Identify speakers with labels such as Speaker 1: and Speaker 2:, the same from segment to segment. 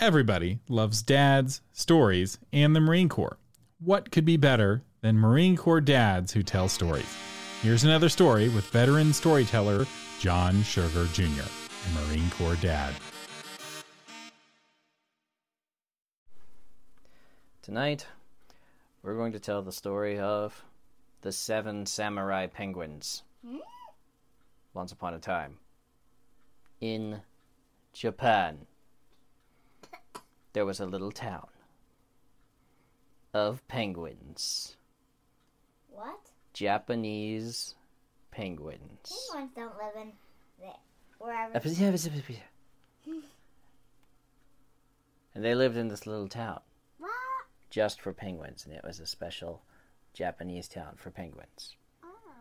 Speaker 1: Everybody loves dads, stories, and the Marine Corps. What could be better than Marine Corps dads who tell stories? Here's another story with veteran storyteller John Sugar Jr., a Marine Corps dad.
Speaker 2: Tonight, we're going to tell the story of the seven samurai penguins. Hmm? Once upon a time, in Japan, there was a little town of penguins.
Speaker 3: What?
Speaker 2: Japanese penguins.
Speaker 3: Penguins don't live in there. Wherever.
Speaker 2: And they lived in this little town
Speaker 3: What?
Speaker 2: just for penguins, and it was a special Japanese town for penguins.
Speaker 3: Oh,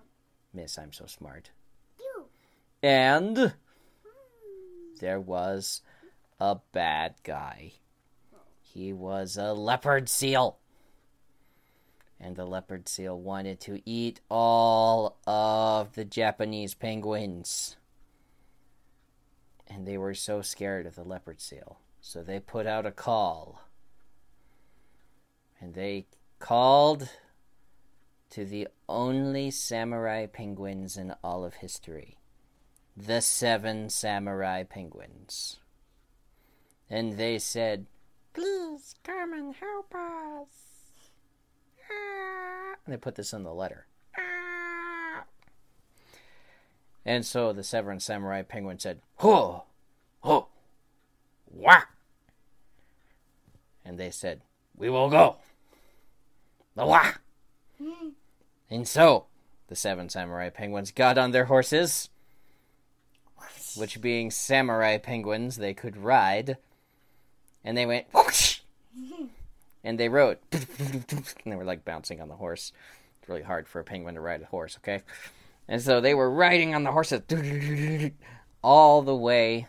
Speaker 2: Miss, I'm so smart.
Speaker 3: you.
Speaker 2: And hmm. there was a bad guy. He was a leopard seal. And the leopard seal wanted to eat all of the Japanese penguins. And they were so scared of the leopard seal. So they put out a call. And they called to the only samurai penguins in all of history the seven samurai penguins. And they said, come and help us. Ah." And they put this in the letter. Ah. And so the seven samurai penguin said, Ho! Ho! Wah! And they said, We will go. The wah! And so the seven samurai penguins got on their horses which being samurai penguins they could ride, and they went whoosh, and they rode, and they were like bouncing on the horse. It's really hard for a penguin to ride a horse, okay? And so they were riding on the horses all the way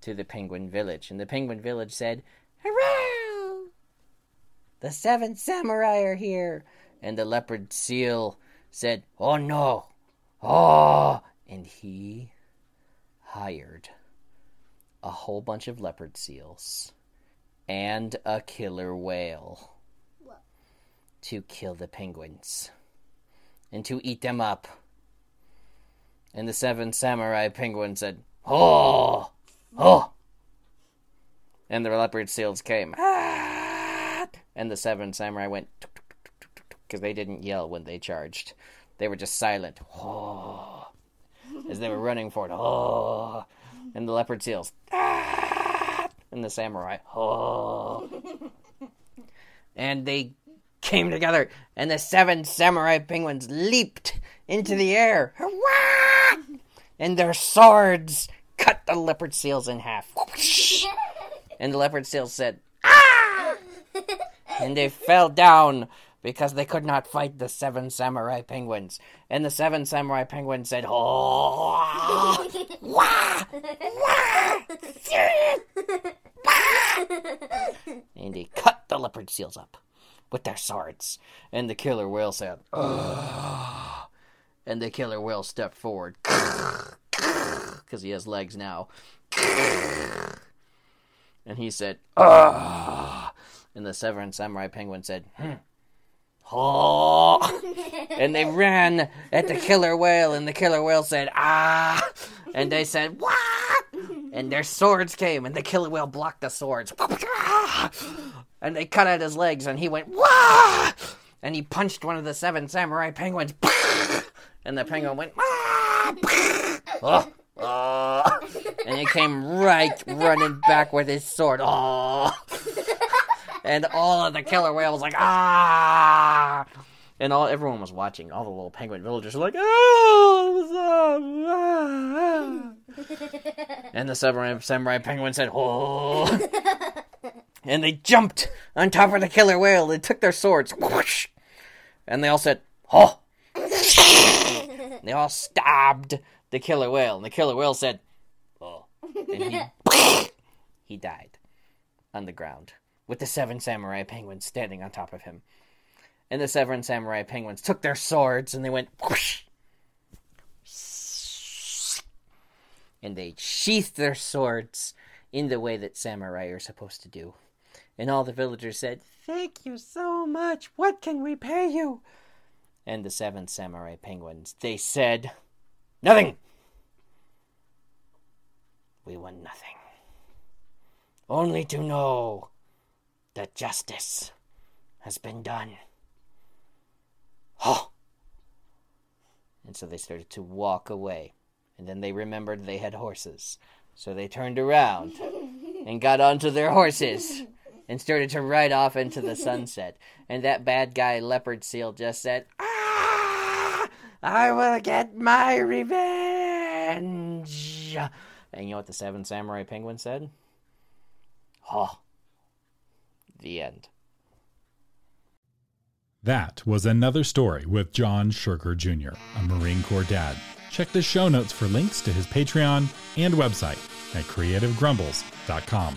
Speaker 2: to the penguin village, and the penguin village said, "Hurrah! The seven samurai are here!" And the leopard seal said, "Oh no! Oh!" And he hired a whole bunch of leopard seals and a killer whale
Speaker 3: What?
Speaker 2: to kill the penguins and to eat them up. And the seven samurai penguins said, Oh! Oh! And the leopard seals came. "Ah!" And the seven samurai went because they didn't yell when they charged. They were just silent. Oh as they were running for it. Oh, and the leopard seals. Ah! And the samurai. Oh, and they came together, and the seven samurai penguins leaped into the air. Hurrah! And their swords cut the leopard seals in half. And the leopard seals said, "Ah!" And they fell down because they could not fight the seven samurai penguins. And the seven samurai penguins said, Oh, wah, wah, and they cut the leopard seals up with their swords. And the killer whale said, Ugh. And the killer whale stepped forward because he has legs now. And he said, Ugh. And the seven samurai penguin said, hmm. Oh, and they ran at the killer whale, and the killer whale said, ah, and they said, what? And their swords came, and the killer whale blocked the swords. And they cut at his legs, and he went, wah! And he punched one of the seven samurai penguins. And the penguin went, ah! Oh, oh. And he came right running back with his sword. Oh and all of the killer whales like ah, and all everyone was watching. All the little penguin villagers were like oh? Ah. and the samurai, samurai penguin said oh, and they jumped on top of the killer whale. They took their swords, whoosh, and they all said oh. they all stabbed the killer whale, and the killer whale said oh, and he he died on the ground with the seven samurai penguins standing on top of him. And the seven samurai penguins took their swords and they went whoosh, and they sheathed their swords in the way that samurai are supposed to do. And all the villagers said, Thank you so much. What can we pay you? And the seven samurai penguins, they said, Nothing. We want nothing. Only to know that justice has been done. Oh! And so they started to walk away. And then they remembered they had horses. So they turned around and got onto their horses and started to ride off into the sunset. And that bad guy, Leopard Seal, just said, Ah! I will get my revenge! And you know what the seven samurai penguins said? Oh. The end.
Speaker 1: That was another story with John Sugar Jr., a Marine Corps dad. Check the show notes for links to his Patreon and website at creativegrumbles.com.